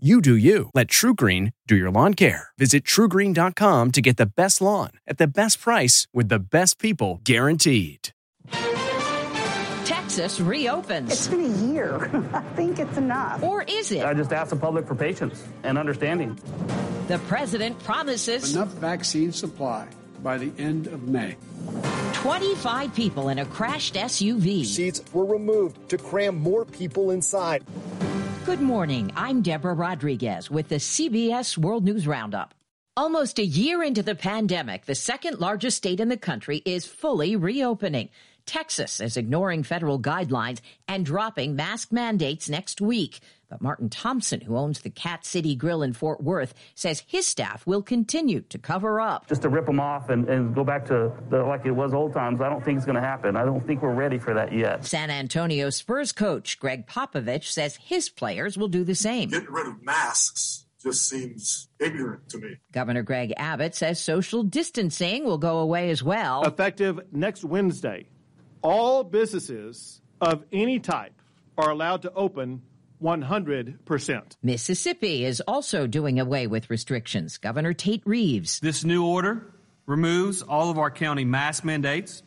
You do you. Let TruGreen do your lawn care. Visit trugreen.com to get the best lawn at the best price with the best people guaranteed. Texas reopens. It's been a year. I think it's enough. Or is it? I just ask the public for patience and understanding. The president promises enough vaccine supply by the end of May. 25 people in a crashed SUV. Seats were removed to cram more people inside. Good morning. I'm Deborah Rodriguez with the CBS World News Roundup. Almost a year into the pandemic, the second largest state in the country is fully reopening. Texas is ignoring federal guidelines and dropping mask mandates next week. But Martin Thompson, who owns the Cat City Grill in Fort Worth, says his staff will continue to cover up. Just to rip them off and, and go back to the, like it was old times, I don't think it's going to happen. I don't think we're ready for that yet. San Antonio Spurs coach Gregg Popovich says his players will do the same. Getting rid of masks just seems ignorant to me. Governor Greg Abbott says social distancing will go away as well. Effective next Wednesday, all businesses of any type are allowed to open 100%. Mississippi is also doing away with restrictions. Governor Tate Reeves. This new order removes all of our county mask mandates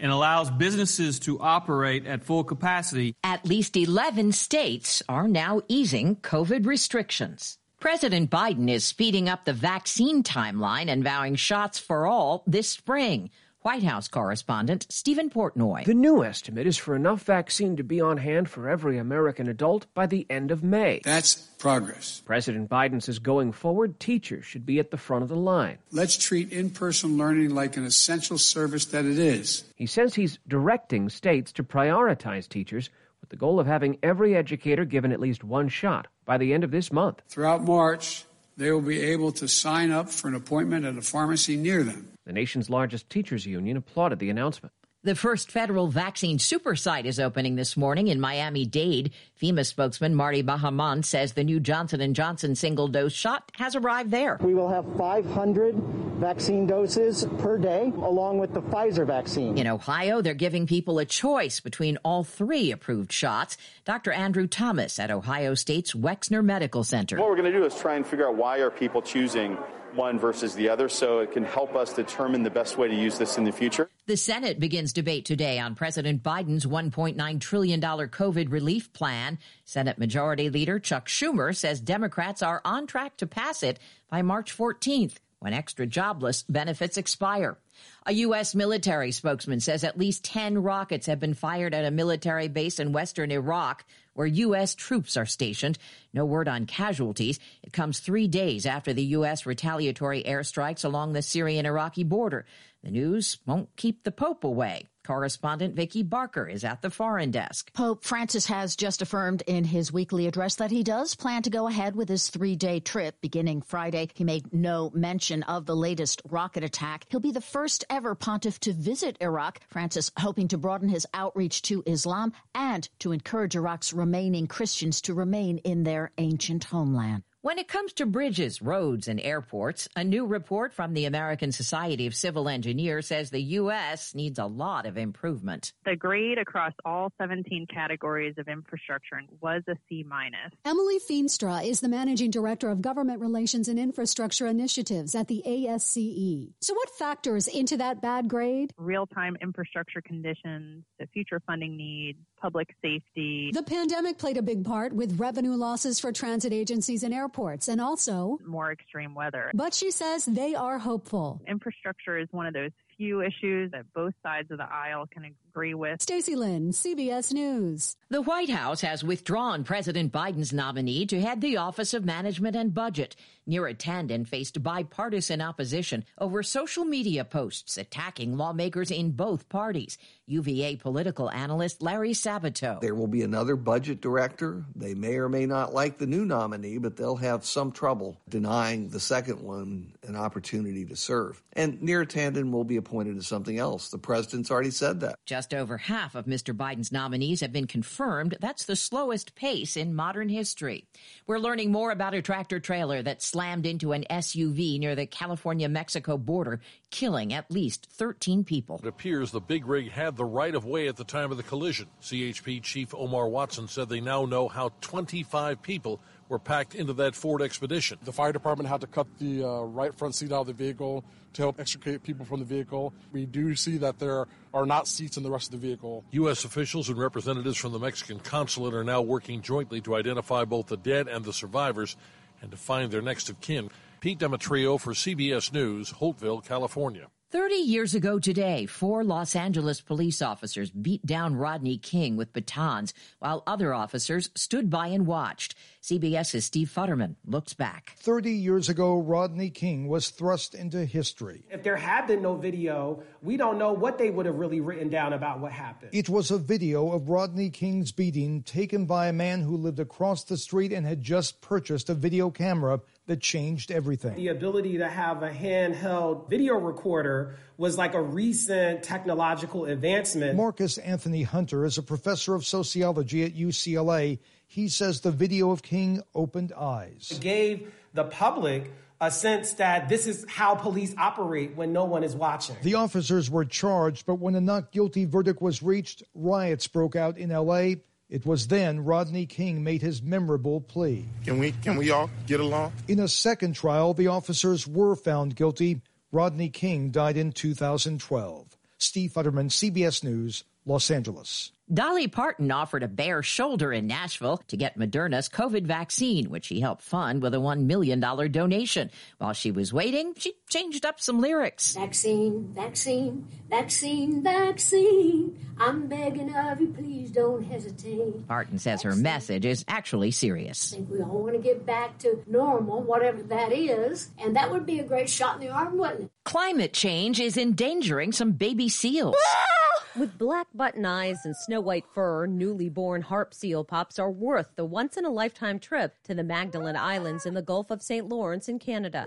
and allows businesses to operate at full capacity. At least 11 states are now easing COVID restrictions. President Biden is speeding up the vaccine timeline and vowing shots for all this spring. White House correspondent Stephen Portnoy. The new estimate is for enough vaccine to be on hand for every American adult by the end of May. That's progress. President Biden says going forward, teachers should be at the front of the line. Let's treat in person learning like an essential service that it is. He says he's directing states to prioritize teachers with the goal of having every educator given at least one shot by the end of this month. Throughout March, they will be able to sign up for an appointment at a pharmacy near them. The nation's largest teachers union applauded the announcement. The first federal vaccine super site is opening this morning in Miami-Dade. FEMA spokesman Marty Bahamonde says the new Johnson & Johnson single-dose shot has arrived there. We will have 500 vaccine doses per day, along with the Pfizer vaccine. In Ohio, they're giving people a choice between all three approved shots. Dr. Andrew Thomas at Ohio State's Wexner Medical Center. What we're going to do is try and figure out why are people choosing one versus the other so it can help us determine the best way to use this in the future. The Senate begins debate today on President Biden's $1.9 trillion COVID relief plan. Senate Majority Leader Chuck Schumer says Democrats are on track to pass it by March 14th when extra jobless benefits expire. A U.S. military spokesman says at least 10 rockets have been fired at a military base in western Iraq where U.S. troops are stationed. No word on casualties. It comes three days after the U.S. retaliatory airstrikes along the Syrian Iraqi border. The news won't keep the Pope away. Correspondent Vicki Barker is at the foreign desk. Pope Francis has just affirmed in his weekly address that he does plan to go ahead with his three day trip beginning Friday. He made no mention of the latest rocket attack. He'll be the first ever pontiff to visit Iraq. Francis hoping to broaden his outreach to Islam and to encourage Iraq's remaining Christians to remain in their ancient homeland. When it comes to bridges, roads, and airports, a new report from the American Society of Civil Engineers says the U.S. needs a lot of improvement. The grade across all 17 categories of infrastructure was a C minus. Emily Feenstra is the managing director of government relations and infrastructure initiatives at the ASCE. So, what factors into that bad grade? Real time infrastructure conditions, the future funding needs, public safety. The pandemic played a big part with revenue losses for transit agencies and airports and also more extreme weather. But she says they are hopeful. Infrastructure is one of those few issues that both sides of the aisle can agree with. Stacey Lynn, CBS News. The White House has withdrawn President Biden's nominee to head the Office of Management and Budget. Neera Tanden faced bipartisan opposition over social media posts attacking lawmakers in both parties. UVA political analyst Larry Sabato. There will be another budget director. They may or may not like the new nominee, but they'll have some trouble denying the second one an opportunity to serve. And Neera Tanden will be appointed to something else. The president's already said that. Just over half of Mr. Biden's nominees have been confirmed. That's the slowest pace in modern history. We're learning more about a tractor trailer that slammed into an SUV near the California Mexico border, killing at least 13 people. It appears the big rig had the right of way at the time of the collision. CHP Chief Omar Watson said they now know how 25 people were packed into that Ford Expedition. The fire department had to cut the uh, right front seat out of the vehicle to help extricate people from the vehicle. We do see that there are not seats in the rest of the vehicle. U.S. officials and representatives from the Mexican consulate are now working jointly to identify both the dead and the survivors and to find their next of kin. Pete Demetriou for CBS News, Holtville, California. 30 years ago today, four Los Angeles police officers beat down Rodney King with batons while other officers stood by and watched. CBS's Steve Futterman looks back. 30 years ago, Rodney King was thrust into history. If there had been no video, we don't know what they would have really written down about what happened. It was a video of Rodney King's beating taken by a man who lived across the street and had just purchased a video camera that changed everything. The ability to have a handheld video recorder was like a recent technological advancement. Marcus Anthony Hunter is a professor of sociology at UCLA. He says the video of King opened eyes. It gave the public a sense that this is how police operate when no one is watching. The officers were charged, but when a not guilty verdict was reached, riots broke out in LA it was then Rodney King made his memorable plea. Can we can we all get along? In a second trial, the officers were found guilty. Rodney King died in 2012. Steve Futterman, CBS News, Los Angeles. Dolly Parton offered a bare shoulder in Nashville to get Moderna's COVID vaccine, which she helped fund with a $1 million donation. While she was waiting, she changed up some lyrics. Vaccine, vaccine, vaccine, vaccine. I'm begging of you, please don't hesitate. Parton says her message is actually serious. I think we all want to get back to normal, whatever that is, and that would be a great shot in the arm, wouldn't it? Climate change is endangering some baby seals. With black button eyes and snow white fur, newly born harp seal pups are worth the once in a lifetime trip to the Magdalen Islands in the Gulf of St. Lawrence in Canada.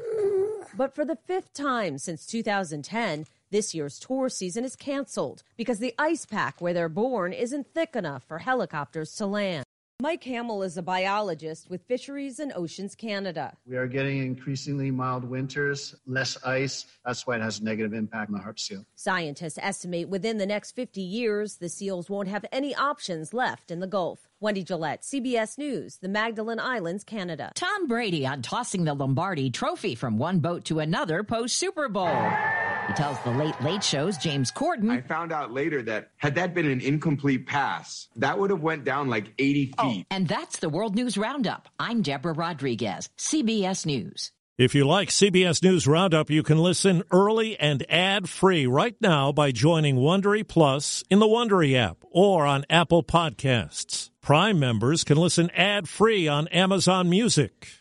But for the fifth time since 2010, this year's tour season is canceled because the ice pack where they're born isn't thick enough for helicopters to land. Mike Hammill is a biologist with Fisheries and Oceans Canada. We are getting increasingly mild winters, less ice. That's why it has a negative impact on the harp seal. Scientists estimate within the next 50 years, the seals won't have any options left in the Gulf. Wendy Gillette, CBS News, the Magdalen Islands, Canada. Tom Brady on tossing the Lombardi trophy from one boat to another post Super Bowl. He tells the Late Late Show's James Corden. I found out later that had that been an incomplete pass, that would have went down like 80 feet. Oh, and that's the World News Roundup. I'm Deborah Rodriguez, CBS News. If you like CBS News Roundup, you can listen early and ad-free right now by joining Wondery Plus in the Wondery app or on Apple Podcasts. Prime members can listen ad-free on Amazon Music.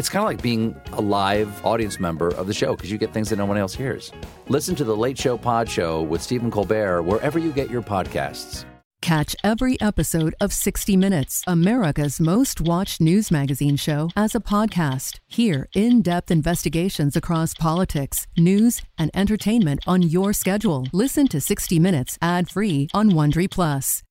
It's kind of like being a live audience member of the show because you get things that no one else hears. Listen to the Late Show Pod Show with Stephen Colbert wherever you get your podcasts. Catch every episode of 60 Minutes, America's most watched news magazine show, as a podcast. Hear in depth investigations across politics, news, and entertainment on your schedule. Listen to 60 Minutes ad free on Wondery Plus.